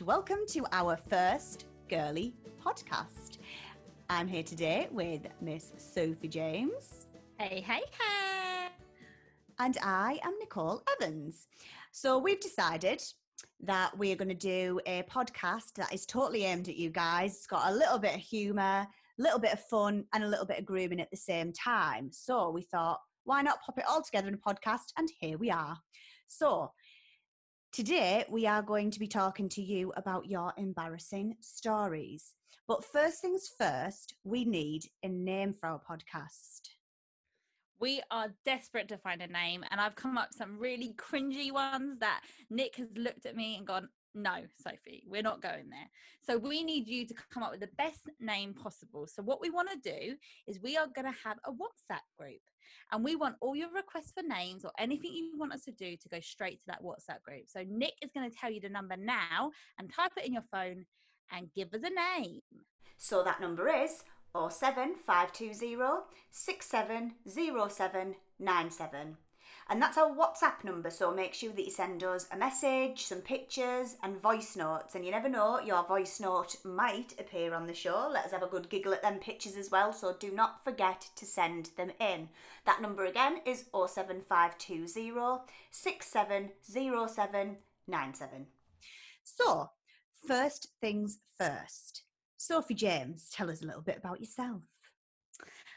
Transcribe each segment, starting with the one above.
and welcome to our first girly podcast. I'm here today with Miss Sophie James. Hey, hey, hey. And I am Nicole Evans. So we've decided that we are going to do a podcast that is totally aimed at you guys. It's got a little bit of humour, a little bit of fun, and a little bit of grooming at the same time. So we thought, why not pop it all together in a podcast? And here we are. So today we are going to be talking to you about your embarrassing stories. But first things first, we need a name for our podcast. We are desperate to find a name, and I've come up with some really cringy ones that Nick has looked at me and gone, no, Sophie, we're not going there. So we need you to come up with the best name possible. So what we want to do is we are going to have a WhatsApp group and we want all your requests for names or anything you want us to do to go straight to that WhatsApp group. So Nick is going to tell you the number now and type it in your phone and give us a name. So that number is 07520 670797. And that's our WhatsApp number, so make sure that you send us a message, some pictures, and voice notes. And you never know, your voice note might appear on the show. Let us have a good giggle at them pictures as well, so do not forget to send them in. That number again is 07520 670797. So, first things first. Sophie James, tell us a little bit about yourself.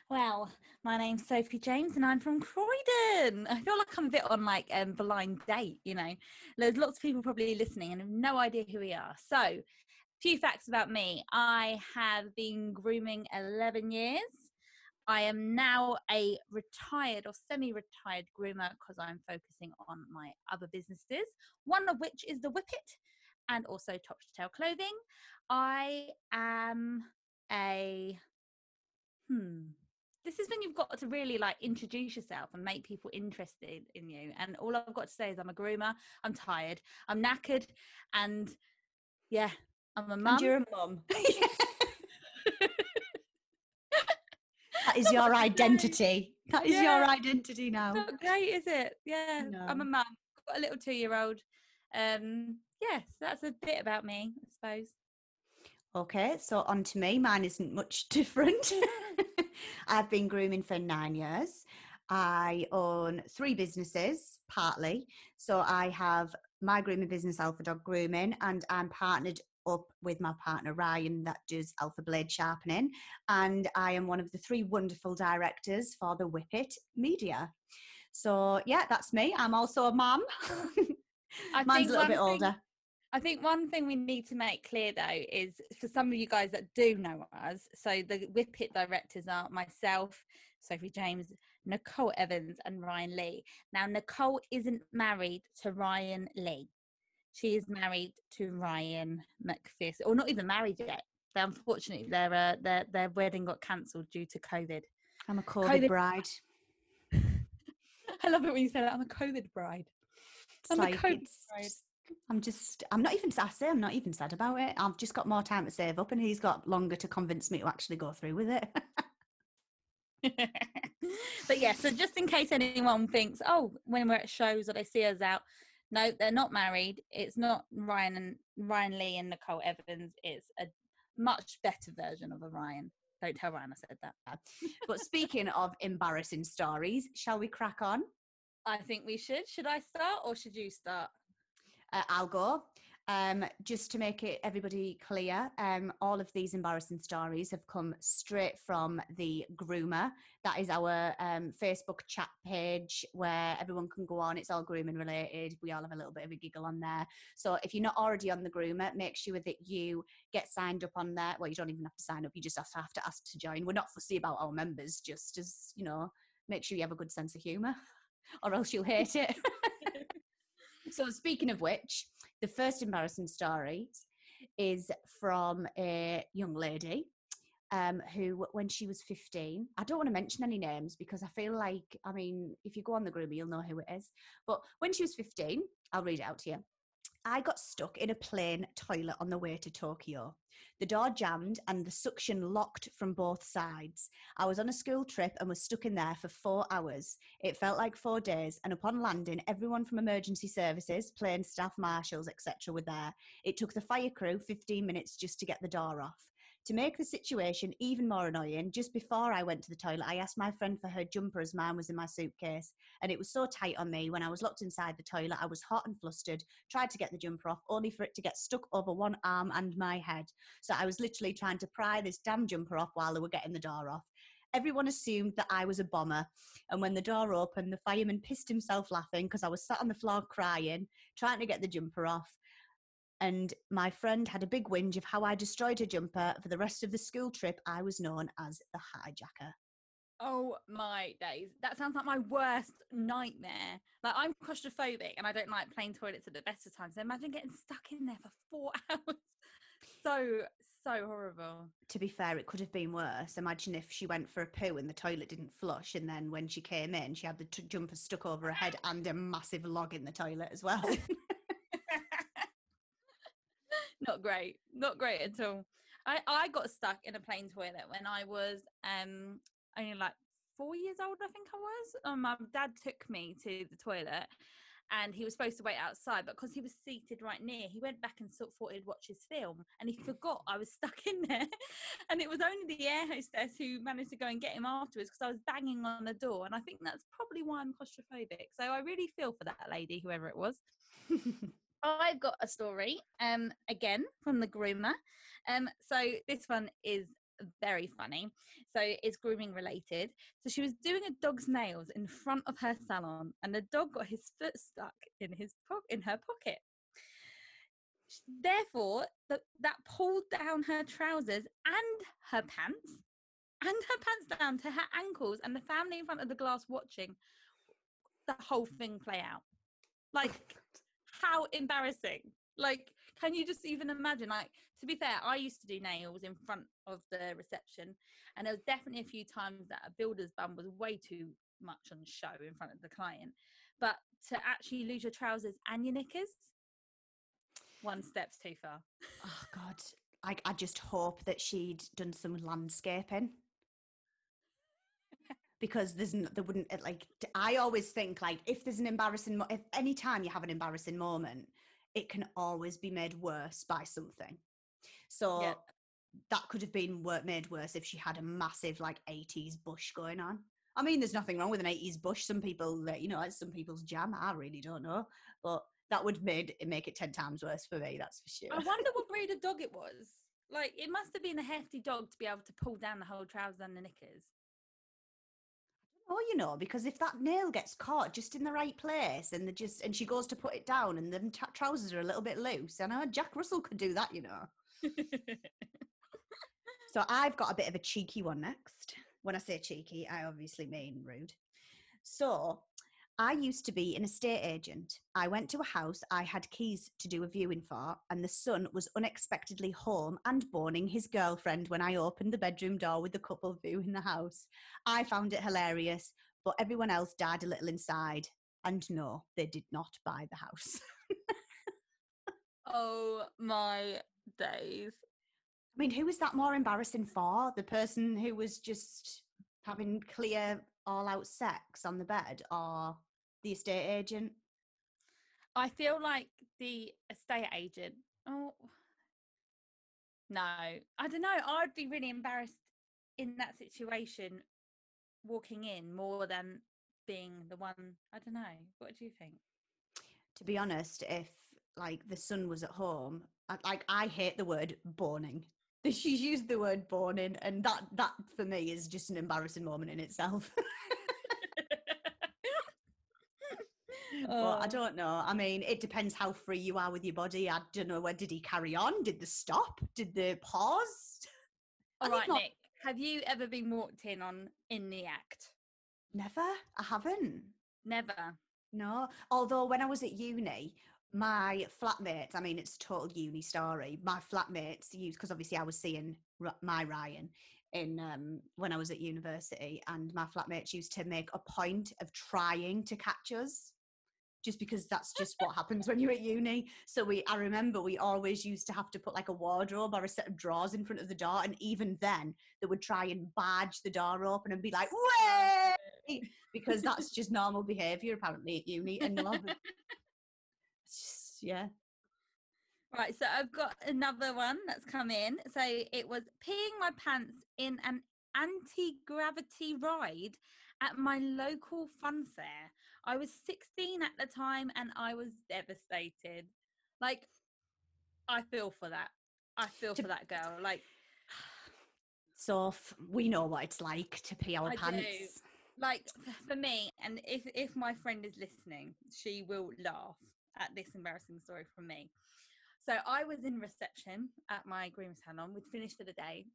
Well, my name's Sophie James and I'm from Croydon. I feel like I'm a bit on like um blind date, you know. There's lots of people probably listening and have no idea who we are. So, a few facts about me. I have been grooming 11 years. I am now a retired or semi-retired groomer because I'm focusing on my other businesses, one of which is the Whippet and also Top to Tail Clothing. I am a hmm this is when you've got to really like introduce yourself and make people interested in you. And all I've got to say is I'm a groomer, I'm tired, I'm knackered, and yeah, I'm a mum. You're a mum. that is your identity. That is yeah. your identity now. Not great, is it? Yeah, no. I'm a mum. Got a little two-year-old. Um, yes, that's a bit about me, I suppose. Okay, so on to me. Mine isn't much different. I've been grooming for nine years. I own three businesses, partly. So I have my grooming business, Alpha Dog Grooming, and I'm partnered up with my partner Ryan that does Alpha Blade Sharpening. And I am one of the three wonderful directors for the Whippet Media. So yeah, that's me. I'm also a mum. Mine's a little bit thing, older. I think one thing we need to make clear though is for some of you guys that do know us, so the Whippet directors are myself, Sophie James, Nicole Evans, and Ryan Lee. Now, Nicole isn't married to Ryan Lee. She is married to Ryan McPherson, or not even married yet. They, unfortunately, their uh, their their wedding got cancelled due to COVID. I'm a COVID, COVID. bride. I love it when you say that. I'm a COVID bride. I'm like, a COVID bride. I'm just, I'm not even sassy. I'm not even sad about it. I've just got more time to save up, and he's got longer to convince me to actually go through with it. but yeah, so just in case anyone thinks, oh, when we're at shows or they see us out, no, they're not married. It's not Ryan and Ryan Lee and Nicole Evans. It's a much better version of a Ryan. Don't tell Ryan I said that. but speaking of embarrassing stories, shall we crack on? I think we should. Should I start or should you start? Uh, I'll go. Um, just to make it everybody clear, um, all of these embarrassing stories have come straight from the groomer. That is our um, Facebook chat page where everyone can go on. It's all grooming related. We all have a little bit of a giggle on there. So if you're not already on the groomer, make sure that you get signed up on there. Well, you don't even have to sign up. You just have to, have to ask to join. We're not fussy about our members. Just as you know, make sure you have a good sense of humour, or else you'll hate it. so speaking of which, the first embarrassing story is from a young lady um, who, when she was 15, I don't want to mention any names because I feel like, I mean, if you go on the groomer, you'll know who it is. But when she was 15, I'll read it out to you. I got stuck in a plane toilet on the way to Tokyo. The door jammed and the suction locked from both sides. I was on a school trip and was stuck in there for four hours. It felt like four days, and upon landing, everyone from emergency services, plane staff, marshals, etc., were there. It took the fire crew 15 minutes just to get the door off. To make the situation even more annoying, just before I went to the toilet, I asked my friend for her jumper as mine was in my suitcase. And it was so tight on me when I was locked inside the toilet, I was hot and flustered, tried to get the jumper off, only for it to get stuck over one arm and my head. So I was literally trying to pry this damn jumper off while they were getting the door off. Everyone assumed that I was a bomber. And when the door opened, the fireman pissed himself laughing because I was sat on the floor crying, trying to get the jumper off and my friend had a big whinge of how I destroyed her jumper. For the rest of the school trip, I was known as the hijacker. Oh my days. That sounds like my worst nightmare. Like I'm claustrophobic and I don't like plane toilets at the best of times. So imagine getting stuck in there for four hours. so, so horrible. To be fair, it could have been worse. Imagine if she went for a poo and the toilet didn't flush, and then when she came in, she had the t- jumper stuck over her head and a massive log in the toilet as well. not great not great at all. I i got stuck in a plane toilet when i was um only like four years old i think i was. Um, my dad took me to the toilet and he was supposed to wait outside but because he was seated right near he went back and sort of thought he'd watch his film and he forgot i was stuck in there. And it was only the air hostess who managed to go and get him afterwards because i was banging on the door and i think that's probably why i'm claustrophobic. So i really feel for that lady whoever it was I've got a story, um, again from the groomer. Um, so this one is very funny. So it's grooming related. So she was doing a dog's nails in front of her salon, and the dog got his foot stuck in his po- in her pocket. Therefore, the, that pulled down her trousers and her pants, and her pants down to her ankles, and the family in front of the glass watching the whole thing play out. Like how embarrassing. Like, can you just even imagine? Like, to be fair, I used to do nails in front of the reception, and there was definitely a few times that a builder's bum was way too much on show in front of the client. But to actually lose your trousers and your knickers, one step's too far. Oh God. I, I just hope that she'd done some landscaping because there's n- there wouldn't eh, like I always think like if there's an embarrassing if any time you have an embarrassing moment it can always be made worse by something. So yeah. that could have been made worse if she had a massive like 80s bush going on. I mean there's nothing wrong with an 80s bush. Some people you know it's some people's jam I really don't know but that would made it make it 10 times worse for me that's for sure. I wonder what breed of dog it was. Like it must have been a hefty dog to be able to pull down the whole trousers and the knickers You know, because if that nail gets caught just in the right place and the just and she goes to put it down and the t- trousers are a little bit loose, and know Jack Russell could do that, you know. so I've got a bit of a cheeky one next. When I say cheeky, I obviously mean rude. So I used to be an estate agent. I went to a house I had keys to do a viewing for, and the son was unexpectedly home and boning his girlfriend when I opened the bedroom door with the couple viewing the house. I found it hilarious, but everyone else died a little inside. And no, they did not buy the house. oh my days. I mean, who was that more embarrassing for? The person who was just having clear all out sex on the bed or the estate agent? I feel like the estate agent. Oh, no. I don't know. I'd be really embarrassed in that situation walking in more than being the one. I don't know. What do you think? To be honest, if like the son was at home, like I hate the word boning she's used the word born in and that that for me is just an embarrassing moment in itself Well, I oh. don't know. I mean, it depends how free you are with your body. I don't know. Where did he carry on? Did the stop? Did the pause? All right, not... Nick. Have you ever been walked in on in the act? Never. I haven't. Never. No. Although when I was at uni, my flatmates, I mean, it's total uni story. My flatmates used, because obviously I was seeing my Ryan in um, when I was at university, and my flatmates used to make a point of trying to catch us. just because that's just what happens when you're at uni. So we, I remember we always used to have to put like a wardrobe or a set of drawers in front of the door, and even then they would try and badge the door open and be like, "Way!" because that's just normal behaviour apparently at uni. And no, it's just, yeah, Right, so I've got another one that's come in. So it was peeing my pants in an anti gravity ride at my local fun fair. I was 16 at the time and I was devastated. Like, I feel for that. I feel for that girl. Like, so f- we know what it's like to pee our I do. pants. like f- for me, and if if my friend is listening, she will laugh at this embarrassing story from me. So I was in reception at my grooming salon. We'd finished for the day,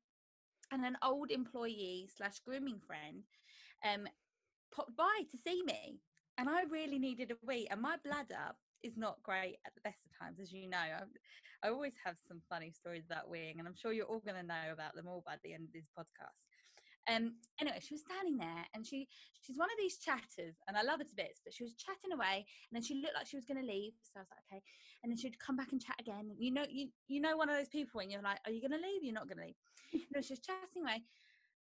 and an old employee slash grooming friend um popped by to see me, and I really needed a wee, and my bladder is not great at the best of times, as you know. I, I always have some funny stories about weeing, and I'm sure you're all going to know about them all by the end of this podcast. Um, anyway, she was standing there, and she she's one of these chatters, and I love her to bits. But she was chatting away, and then she looked like she was going to leave. So I was like, okay. And then she'd come back and chat again. You know, you you know, one of those people when you're like, are you going to leave? You're not going to leave. no, she was chatting away,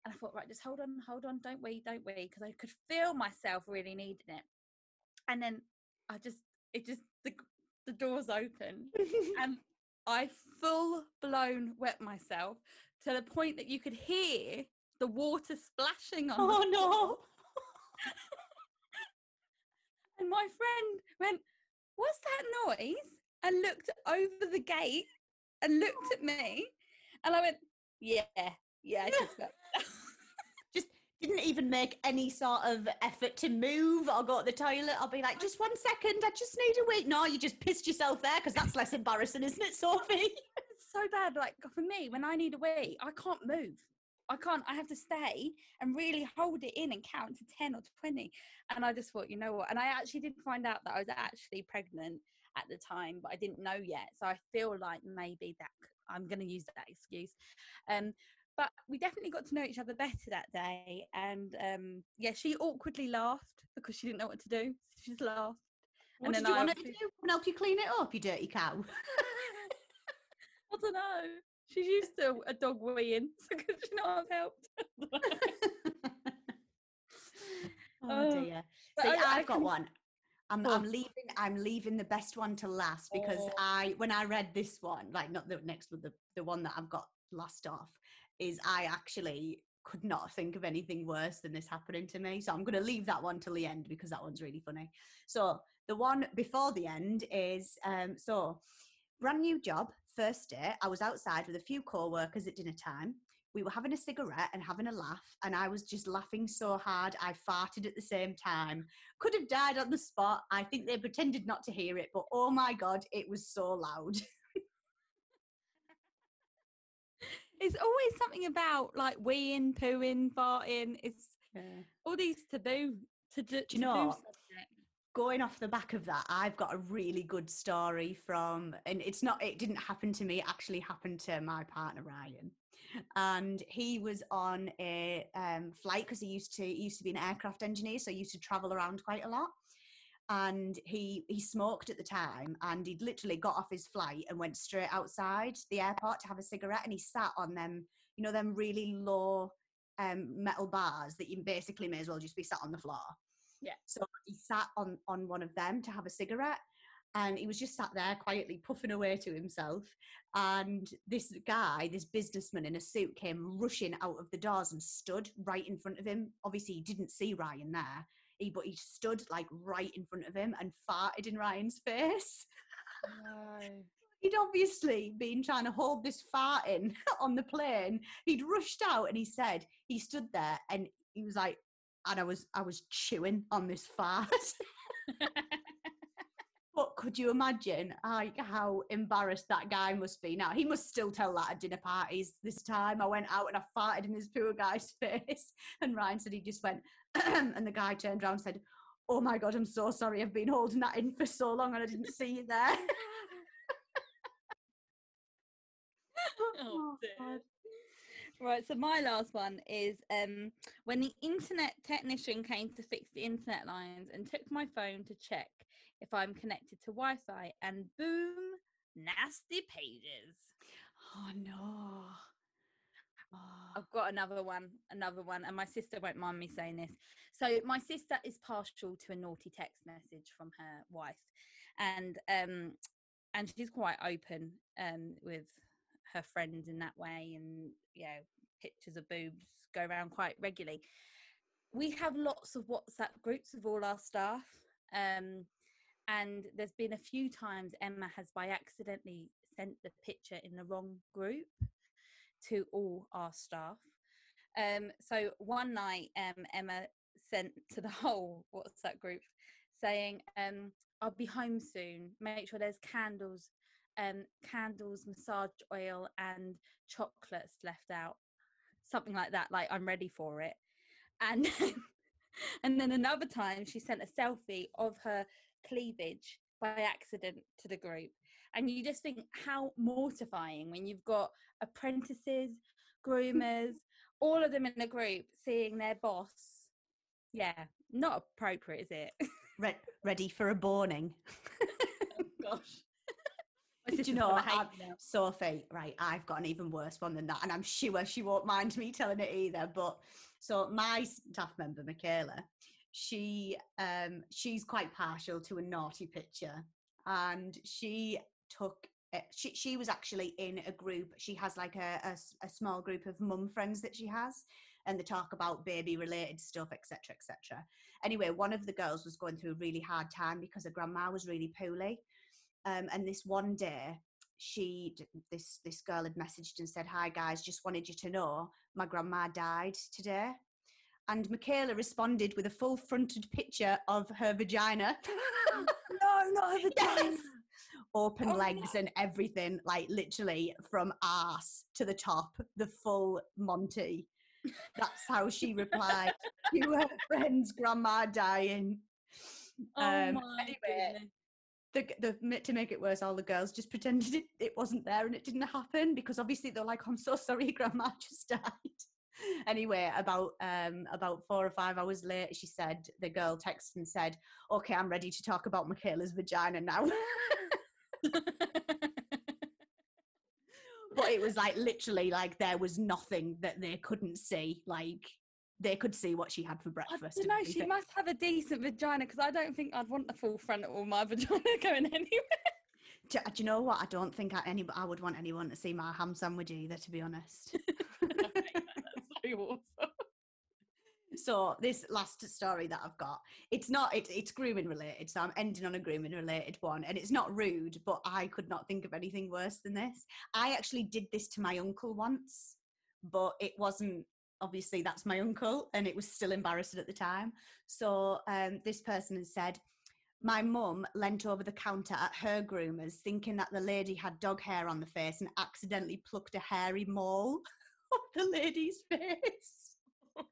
and I thought, right, just hold on, hold on, don't wait, don't wait, because I could feel myself really needing it. And then I just, it just the the doors open, and I full blown wet myself to the point that you could hear the water splashing on. oh no! And my friend went, What's that noise? And looked over the gate and looked at me. And I went, Yeah, yeah, just just didn't even make any sort of effort to move or go to the toilet. I'll be like, just one second, I just need a wait. No, you just pissed yourself there because that's less embarrassing, isn't it, Sophie? it's so bad. Like for me, when I need a wee, I can't move. I can't. I have to stay and really hold it in and count to ten or twenty. And I just thought, you know what? And I actually did find out that I was actually pregnant at the time, but I didn't know yet. So I feel like maybe that I'm going to use that excuse. Um, but we definitely got to know each other better that day. And um, yeah, she awkwardly laughed because she didn't know what to do. So she just laughed. What And did you I want to do? obviously- Come and help you clean it up, you dirty cow. I don't know. She's used to a dog weighing, so could she not have helped? oh Oh, dear. See, I- I've got can- one. I'm, I'm leaving. I'm leaving the best one to last because Oh. I, when I read this one, like not the next one, the the one that I've got last off, is I actually could not think of anything worse than this happening to me. So I'm going to leave that one till the end because that one's really funny. So the one before the end is um, so brand new job, first day. I was outside with a few co-workers at dinner time. We were having a cigarette and having a laugh, and I was just laughing so hard I farted at the same time. Could have died on the spot. I think they pretended not to hear it, but oh my god, it was so loud. It's always something about like weeing, pooing, farting. It's all these taboo to do. you know? Going off the back of that, I've got a really good story from, and it's not, it didn't happen to me, it actually happened to my partner Ryan. And he was on a um, flight because he used to he used to be an aircraft engineer, so he used to travel around quite a lot. And he he smoked at the time, and he'd literally got off his flight and went straight outside the airport to have a cigarette, and he sat on them, you know, them really low um, metal bars that you basically may as well just be sat on the floor. Yeah. So he sat on on one of them to have a cigarette, and he was just sat there quietly puffing away to himself. And this guy, this businessman in a suit, came rushing out of the doors and stood right in front of him. Obviously, he didn't see Ryan there, he but he stood like right in front of him and farted in Ryan's face. No. He'd obviously been trying to hold this fart in on the plane. He'd rushed out and he said he stood there and he was like, and I was I was chewing on this fart. but could you imagine like how embarrassed that guy must be now? He must still tell that at dinner parties. This time I went out and I farted in this poor guy's face, and Ryan said he just went, and the guy turned around and said, "Oh my god, I'm so sorry. I've been holding that in for so long and I didn't see you there." oh, oh dear. Right, so my last one is um, when the internet technician came to fix the internet lines and took my phone to check if I'm connected to Wi Fi, and boom, nasty pages. Oh no. Oh. I've got another one, another one, and my sister won't mind me saying this. So my sister is partial to a naughty text message from her wife, and um, and she's quite open um with her friends in that way, and you know, pictures of boobs go around quite regularly. We have lots of WhatsApp groups of all our staff, um, and there's been a few times Emma has by accidentally sent the picture in the wrong group to all our staff. Um, so one night, um, Emma sent to the whole WhatsApp group saying, um, "I'll be home soon. Make sure there's candles, um, candles, massage oil, and chocolates left out, something like that. Like I'm ready for it." And then, and then another time, she sent a selfie of her cleavage by accident to the group and you just think how mortifying when you've got apprentices groomers all of them in the group seeing their boss yeah not appropriate is it Re- ready for a boning. Do you know, I-. Sophie, right, I've got an even worse one than that, and I'm sure she won't mind me telling it either. But so my staff member, Michaela, she um she's quite partial to a naughty picture, and she took she she was actually in a group. She has like a a small group of mum friends that she has, and they talk about baby related stuff, etc., etc. Anyway, one of the girls was going through a really hard time because her grandma was really poorly, um, and this one day she this this girl had messaged and said hi guys just wanted you to know my grandma died today. And michaela responded with a full fronted picture of her vagina. No not her Yes. open Oh, legs and everything like literally from ass to the top the full monty. That's how she replied to her friend's grandma dying. Oh Um, my anyway, goodness. The, the to make it worse, all the girls just pretended it, it wasn't there and it didn't happen because obviously they're like, "I'm so sorry, Grandma just died." anyway, about um about four or five hours later, she said the girl texted and said, "Okay, I'm ready to talk about Michaela's vagina now." but it was like literally like there was nothing that they couldn't see. Like they could see what she had for I breakfast. don't know. She must have a decent vagina because I don't think I'd want the full frontal of all my vagina going anywhere. Do, uh, do you know what? I don't think I, any, I would want anyone to see my ham sandwich either, to be honest. That's so awesome. so this last story that I've got, it's not, it, it's grooming related. So I'm ending on a grooming related one, and it's not rude, but I could not think of anything worse than this. I actually did this to my uncle once, but it wasn't. Obviously, that's my uncle, and it was still embarrassing at the time. So um, this person has said, my mum leant over the counter at her groomers, thinking that the lady had dog hair on the face and accidentally plucked a hairy mole off the lady's face.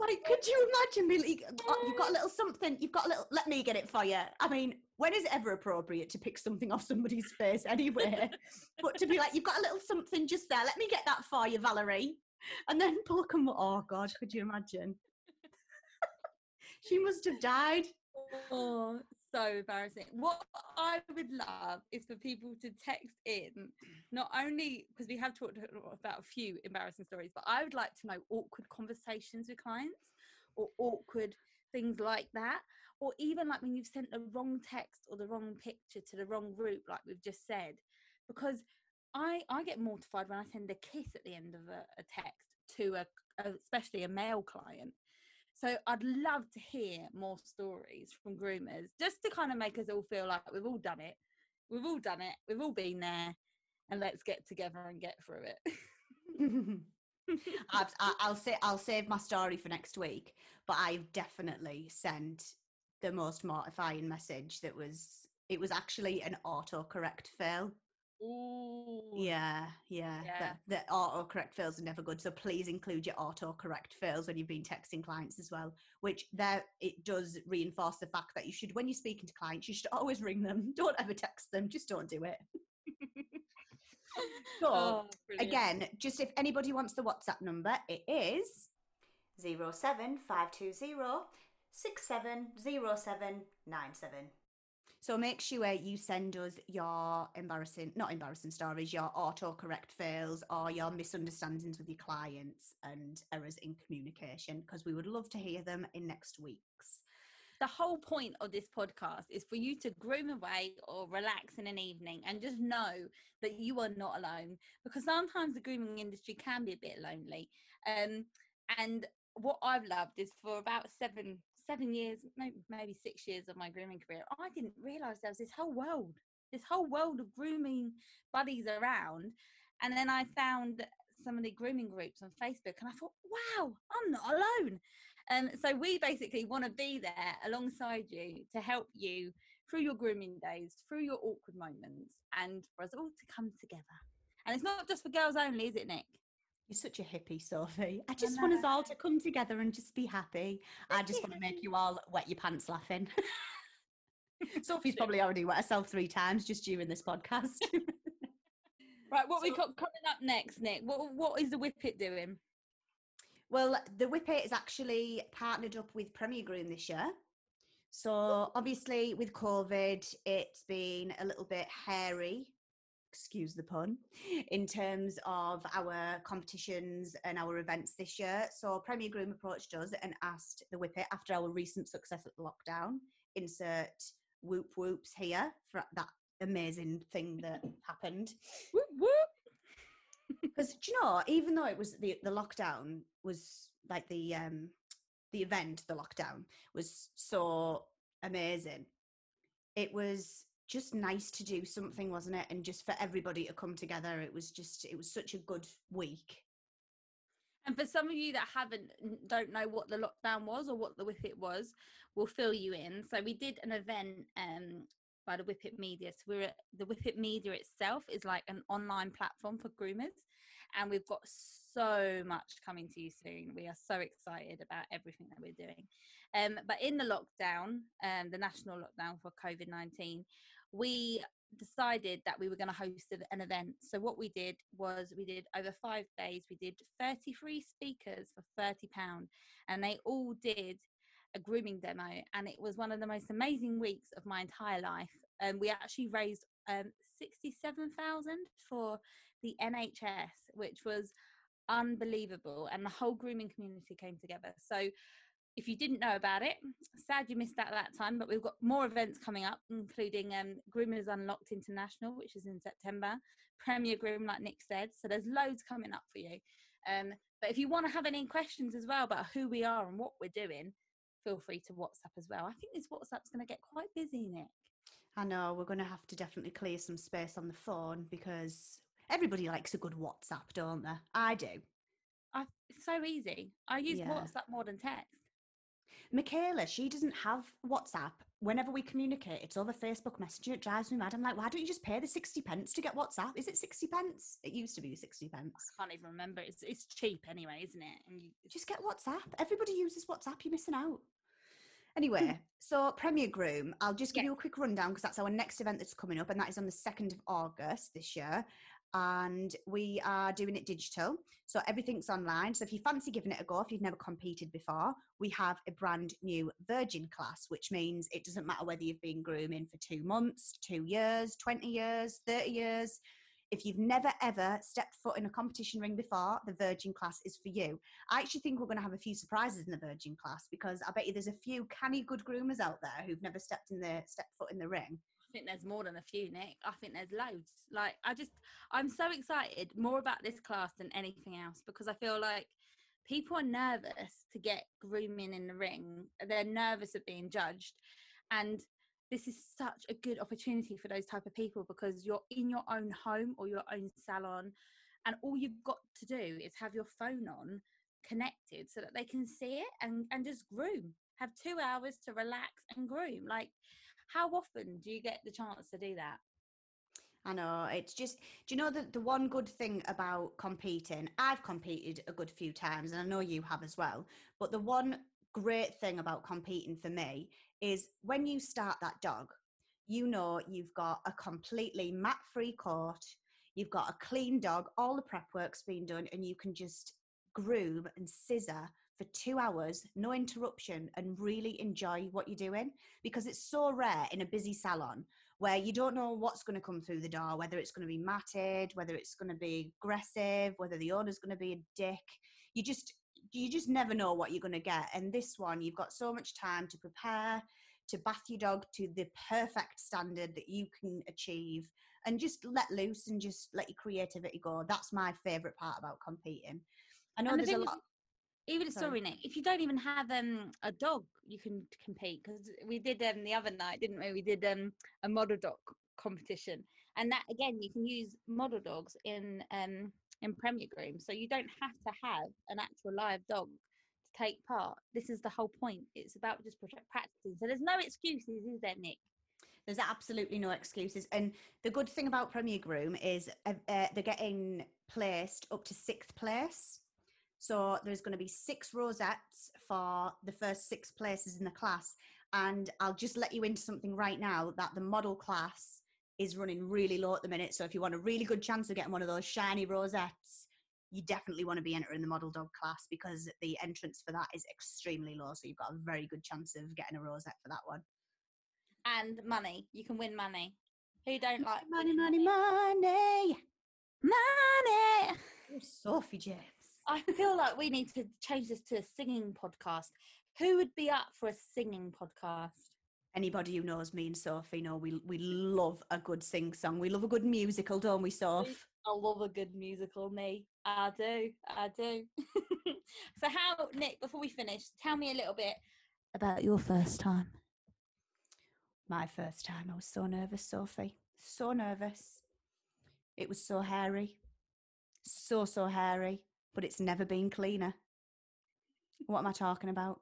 like, could you imagine me? Like, "Oh, you've got a little something, you've got a little, let me get it for you. I mean, when is ever appropriate to pick something off somebody's face anyway? but to be like, you've got a little something just there, let me get that for you, Valerie. And then pluck them. Oh, God, could you imagine? she must have died. Oh, so embarrassing. What I would love is for people to text in, not only because we have talked about a few embarrassing stories, but I would like to know awkward conversations with clients or awkward things like that. Or even like when you've sent the wrong text or the wrong picture to the wrong group, like we've just said, because I I get mortified when I send a kiss at the end of a, a text to a, a especially a male client. So I'd love to hear more stories from groomers, just to kind of make us all feel like we've all done it. We've all done it. We've all been there, and let's get together and get through it. I've, I'll say I'll save my story for next week, but I've definitely sent the most mortifying message. That was it was actually an autocorrect fail. Ooh. Yeah, yeah. Yeah. The, the autocorrect fails are never good. So please include your autocorrect fails when you've been texting clients as well. Which there it does reinforce the fact that you should, when you're speaking to clients, you should always ring them. Don't ever text them. Just don't do it. So Oh, again, just if anybody wants the WhatsApp number, it is 07520 670797. So make sure you send us your embarrassing, not embarrassing stories, your autocorrect fails or your misunderstandings with your clients and errors in communication because we would love to hear them in next week's. The whole point of this podcast is for you to groom away or relax in an evening and just know that you are not alone because sometimes the grooming industry can be a bit lonely. Um and what i've loved is for about seven seven years maybe, six years of my grooming career i didn't realize there was this whole world this whole world of grooming buddies around. And then i found some of the grooming groups on facebook and i thought wow i'm not alone um, so we basically want to be there alongside you to help you through your grooming days, through your awkward moments, and for us all to come together. And it's not just for girls only, is it, Nick? You're such a hippie, Sophie. I just want us all to come together and just be happy. I just want to make you all wet your pants laughing. Sophie's probably already wet herself three times just during this podcast. Right, what we So- got coming up next, Nick? What what is the Whippet doing? Well, the Whippet is actually partnered up with Premier Groom this year. So obviously with COVID, it's been a little bit hairy, excuse the pun, in terms of our competitions and our events this year. So Premier Groom approached us and asked the Whippet after our recent success at the lockdown, insert whoop whoops here for that amazing thing that happened. Whoop, whoop. Because do you know, even though it was the the lockdown was like the um the event, the lockdown was so amazing. It was just nice to do something, wasn't it? And just for everybody to come together. It was just it was such a good week. And for some of you that haven't don't know what the lockdown was or what the Whippet was, we'll fill you in. So we did an event um by the Whippet Media. So we're at, the Whippet Media itself is like an online platform for groomers, and we've got so much coming to you soon. We are so excited about everything that we're doing. Um, but in the lockdown, um, the national lockdown for COVID nineteen, we decided that we were going to host an event. So what we did was we did over five days. We did thirty three speakers for thirty pound, and they all did a grooming demo and it was one of the most amazing weeks of my entire life and we actually raised um 67,000 for the NHS which was unbelievable and the whole grooming community came together so if you didn't know about it sad you missed out that time but we've got more events coming up including um groomers unlocked international which is in september premier groom like nick said so there's loads coming up for you um but if you want to have any questions as well about who we are and what we're doing feel free to WhatsApp as well. I think this WhatsApp's going to get quite busy, Nick. I know we're going to have to definitely clear some space on the phone because everybody likes a good WhatsApp, don't they? I do. I, it's so easy. I use Yeah. WhatsApp more than text. Michaela, she doesn't have WhatsApp. Whenever we communicate, it's over Facebook Messenger. It drives me mad. I'm like, why don't you just pay the 60 pence to get WhatsApp? Is it 60 pence? It used to be 60 pence. I can't even remember. It's it's cheap anyway, isn't it? And you, Just get WhatsApp. Everybody uses WhatsApp. You're missing out. Anyway, so Premier Groom, I'll just give Yeah. you a quick rundown because that's our next event that's coming up, and that is on the 2nd of August this year. And we are doing it digital. So everything's online. So if you fancy giving it a go, if you've never competed before, we have a brand new virgin class, which means it doesn't matter whether you've been grooming for two months, two years, 20 years, 30 years. If you've never ever stepped foot in a competition ring before, the virgin class is for you. I actually think we're going to have a few surprises in the virgin class because I bet you there's a few canny good groomers out there who've never stepped in the stepped foot in the ring. I think there's more than a few, Nick. I think there's loads. Like I just, I'm so excited more about this class than anything else because I feel like people are nervous to get grooming in the ring. They're nervous of being judged, and this is such a good opportunity for those type of people because you're in your own home or your own salon, and all you've got to do is have your phone on connected so that they can see it and and just groom. Have two hours to relax and groom. Like how often do you get the chance to do that? I know it's just. Do you know that the one good thing about competing? I've competed a good few times, and I know you have as well. But the one great thing about competing for me is when you start that dog, you know you've got a completely mat-free court. You've got a clean dog, all the prep work's been done, and you can just groom and scissor for two hours, no interruption, and really enjoy what you're doing because it's so rare in a busy salon where you don't know what's going to come through the door, whether it's going to be matted, whether it's going to be aggressive, whether the owner's going to be a dick. You just you just never know what you're going to get. And this one, you've got so much time to prepare, to bath your dog to the perfect standard that you can achieve, and just let loose and just let your creativity go. That's my favorite part about competing. I know the there's a is- lot. Even Sorry. sorry, Nick. If you don't even have um a dog, you can compete because we did um the other night, didn't we? We did um a model dog competition, and that again, you can use model dogs in um in Premier Groom, so you don't have to have an actual live dog to take part. This is the whole point. It's about just pra- practicing. So there's no excuses, is there, Nick? There's absolutely no excuses. And the good thing about Premier Groom is uh, uh, they're getting placed up to sixth place. So there's going to be six rosettes for the first six places in the class. And I'll just let you into something right now that the model class is running really low at the minute. So if you want a really good chance of getting one of those shiny rosettes, you definitely want to be entering the model dog class because the entrance for that is extremely low. So you've got a very good chance of getting a rosette for that one. And money. You can win money. Who don't like Money, money, money. Money. Oh, Sophie James. I feel like we need to change this to a singing podcast. Who would be up for a singing podcast? Anybody who knows me and Sophie know we we love a good sing song. We love a good musical, don't we, Soph? I love a good musical, me. I do. I do. so, how, Nick, before we finish, tell me a little bit about your first time. My first time, I was so nervous, Sophie. So nervous. It was so hairy. So, so hairy. But it's never been cleaner. What am I talking about?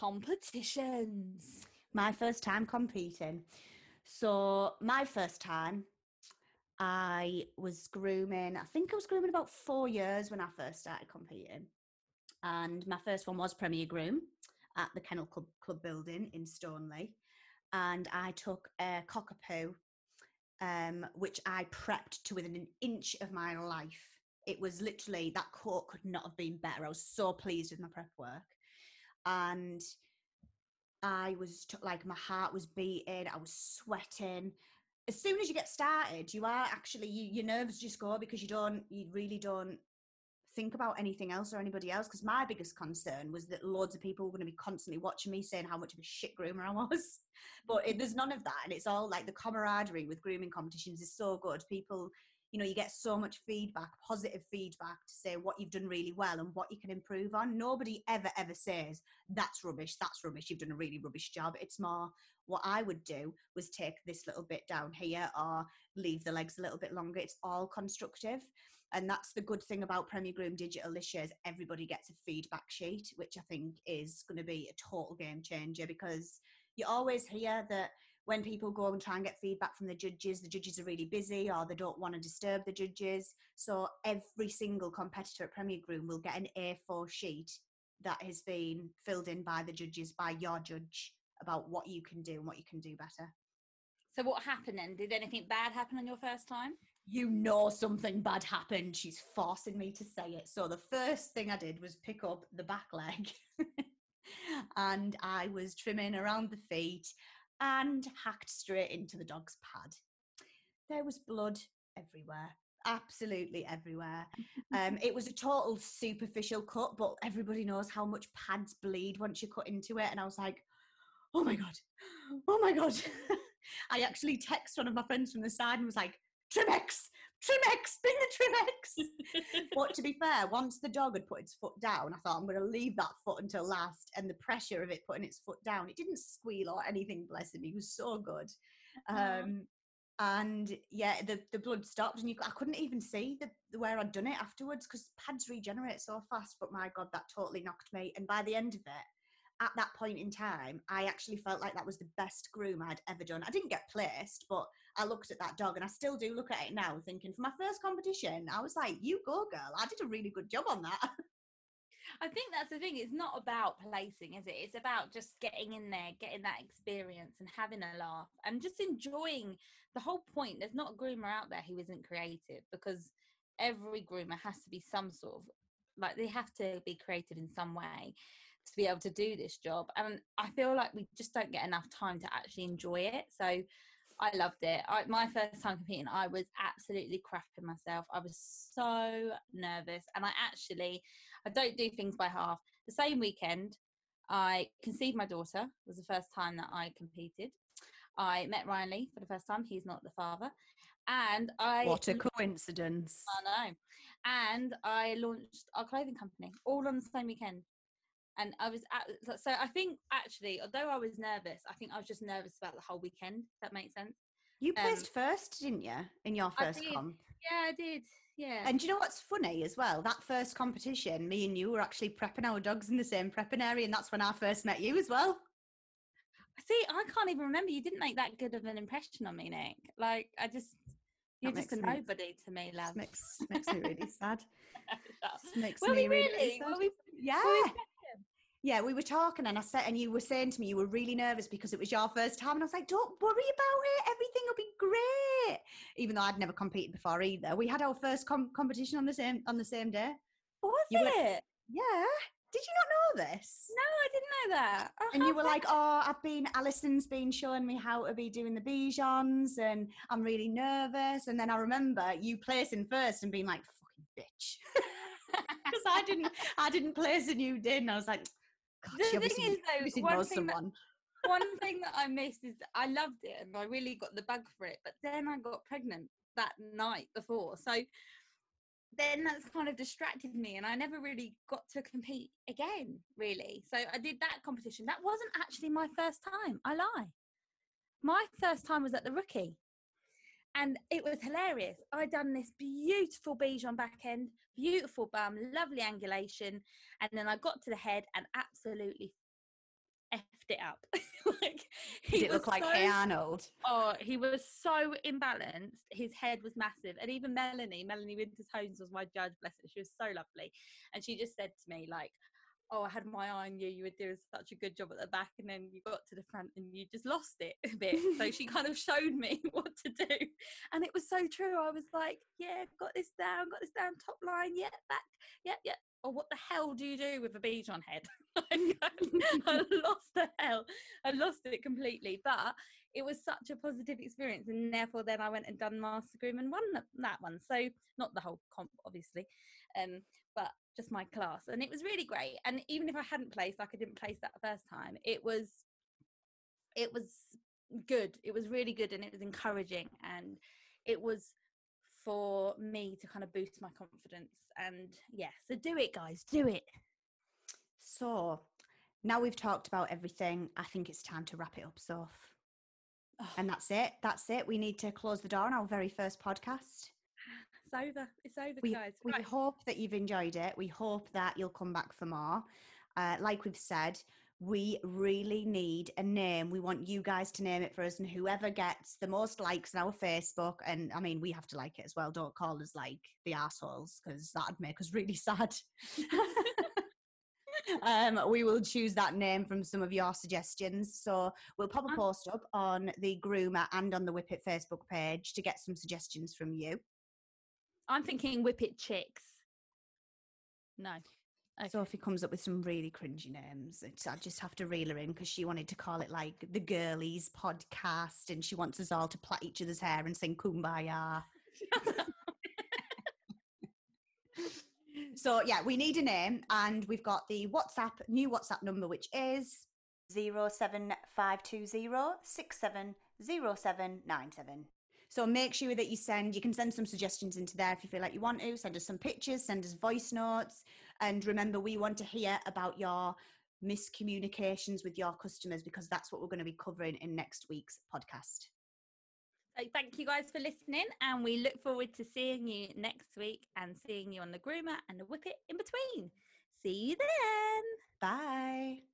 Competitions. my first time competing. So my first time, I was grooming. I think I was grooming about four years when I first started competing, and my first one was Premier Groom at the Kennel Club, Club building in Stoneleigh, and I took a cockapoo, um, which I prepped to within an inch of my life. It was literally that coat could not have been better. I was so pleased with my prep work, and I was t- like, my heart was beating, I was sweating. As soon as you get started, you are actually, you, your nerves just go because you don't, you really don't think about anything else or anybody else. Because my biggest concern was that loads of people were going to be constantly watching me saying how much of a shit groomer I was. But it, there's none of that. And it's all like the camaraderie with grooming competitions is so good. People, you know, you get so much feedback, positive feedback to say what you've done really well and what you can improve on. Nobody ever, ever says, that's rubbish, that's rubbish, you've done a really rubbish job. It's more what I would do was take this little bit down here or leave the legs a little bit longer. It's all constructive. And that's the good thing about Premier Groom Digital this year is everybody gets a feedback sheet, which I think is going to be a total game changer because you always hear that when people go and try and get feedback from the judges, the judges are really busy or they don't want to disturb the judges. So every single competitor at Premier Groom will get an A4 sheet that has been filled in by the judges, by your judge, about what you can do and what you can do better. So, what happened then? Did anything bad happen on your first time? You know something bad happened. She's forcing me to say it. So the first thing I did was pick up the back leg and I was trimming around the feet and hacked straight into the dog's pad. There was blood everywhere, absolutely everywhere. Um, it was a total superficial cut, but everybody knows how much pads bleed once you cut into it. And I was like, oh my God, oh my God. I actually text one of my friends from the side and was like, Trimex, Trimex, bring the Trimex. but to be fair, once the dog had put its foot down, I thought I'm going to leave that foot until last. And the pressure of it putting its foot down, it didn't squeal or anything. Bless him, he was so good. Aw. Um, and yeah, the, the blood stopped, and you, I couldn't even see the, the where I'd done it afterwards because pads regenerate so fast. But my God, that totally knocked me. And by the end of it, at that point in time, I actually felt like that was the best groom I'd ever done. I didn't get placed, but I looked at that dog and I still do look at it now, thinking for my first competition, I was like, you go, girl. I did a really good job on that. I think that's the thing. It's not about placing, is it? It's about just getting in there, getting that experience and having a laugh and just enjoying the whole point. There's not a groomer out there who isn't creative because every groomer has to be some sort of like they have to be creative in some way to be able to do this job. And I feel like we just don't get enough time to actually enjoy it. So I loved it. I, my first time competing, I was absolutely crapping myself. I was so nervous, and I actually, I don't do things by half. The same weekend, I conceived my daughter. It was the first time that I competed. I met Ryan Lee for the first time. He's not the father, and I. What a coincidence! I know. And I launched our clothing company all on the same weekend and I was at, so I think actually, although I was nervous, I think I was just nervous about the whole weekend. that makes sense. You placed um, first, didn't you, in your first comp? Yeah, I did. Yeah. And do you know what's funny as well? That first competition, me and you were actually prepping our dogs in the same prepping area, and that's when I first met you as well. See, I can't even remember. You didn't make that good of an impression on me, Nick. Like, I just, you're just a me, nobody to me, love. Makes makes me really sad. makes me really, really sad. We, yeah. We yeah, we were talking, and I said, and you were saying to me you were really nervous because it was your first time, and I was like, "Don't worry about it. Everything will be great." Even though I'd never competed before either, we had our first com- competition on the same on the same day. Was you it? Were, yeah. Did you not know this? No, I didn't know that. And you were like, "Oh, I've been Alison's been showing me how to be doing the Bichons, and I'm really nervous." And then I remember you placing first and being like, "Fucking bitch," because I didn't, I didn't place and you did, and I was like, God, the thing is, though, one thing, that, one thing that I missed is I loved it and I really got the bug for it, but then I got pregnant that night before. So then that's kind of distracted me and I never really got to compete again, really. So I did that competition. That wasn't actually my first time. I lie. My first time was at the rookie. And it was hilarious. I done this beautiful Bichon back end, beautiful bum, lovely angulation, and then I got to the head and absolutely effed it up. like he Did it look like so, Hey Arnold? Oh, he was so imbalanced. His head was massive, and even Melanie, Melanie Winters Holmes was my judge. Bless her, she was so lovely, and she just said to me like, oh, I had my eye on you, you were doing such a good job at the back, and then you got to the front and you just lost it a bit. so she kind of showed me what to do. And it was so true. I was like, yeah, got this down, got this down, top line, yeah, back, yeah, yeah. Or what the hell do you do with a Bichon head? I lost the hell. I lost it completely. But it was such a positive experience. And therefore, then I went and done Master Groom and won that one. So, not the whole comp, obviously. Um, but just my class and it was really great and even if i hadn't placed like i didn't place that first time it was it was good it was really good and it was encouraging and it was for me to kind of boost my confidence and yeah so do it guys do it. So now we've talked about everything i think it's time to wrap it up so oh. and that's it that's it we need to close the door on our very first podcast it's over. It's over, we, guys. We right. hope that you've enjoyed it. We hope that you'll come back for more. Uh, like we've said, we really need a name. We want you guys to name it for us, and whoever gets the most likes on our Facebook, and I mean, we have to like it as well. Don't call us like the assholes because that'd make us really sad. um, we will choose that name from some of your suggestions. So we'll pop a post up on the Groomer and on the Whippet Facebook page to get some suggestions from you. I'm thinking Whippet Chicks. No. Okay. Sophie comes up with some really cringy names. It's, I just have to reel her in because she wanted to call it like the Girlies podcast and she wants us all to plait each other's hair and sing Kumbaya. so, yeah, we need a name and we've got the WhatsApp, new WhatsApp number, which is 07520 so make sure that you send, you can send some suggestions into there if you feel like you want to. Send us some pictures, send us voice notes. And remember, we want to hear about your miscommunications with your customers because that's what we're going to be covering in next week's podcast. So thank you guys for listening, and we look forward to seeing you next week and seeing you on the groomer and the whippet in between. See you then. Bye.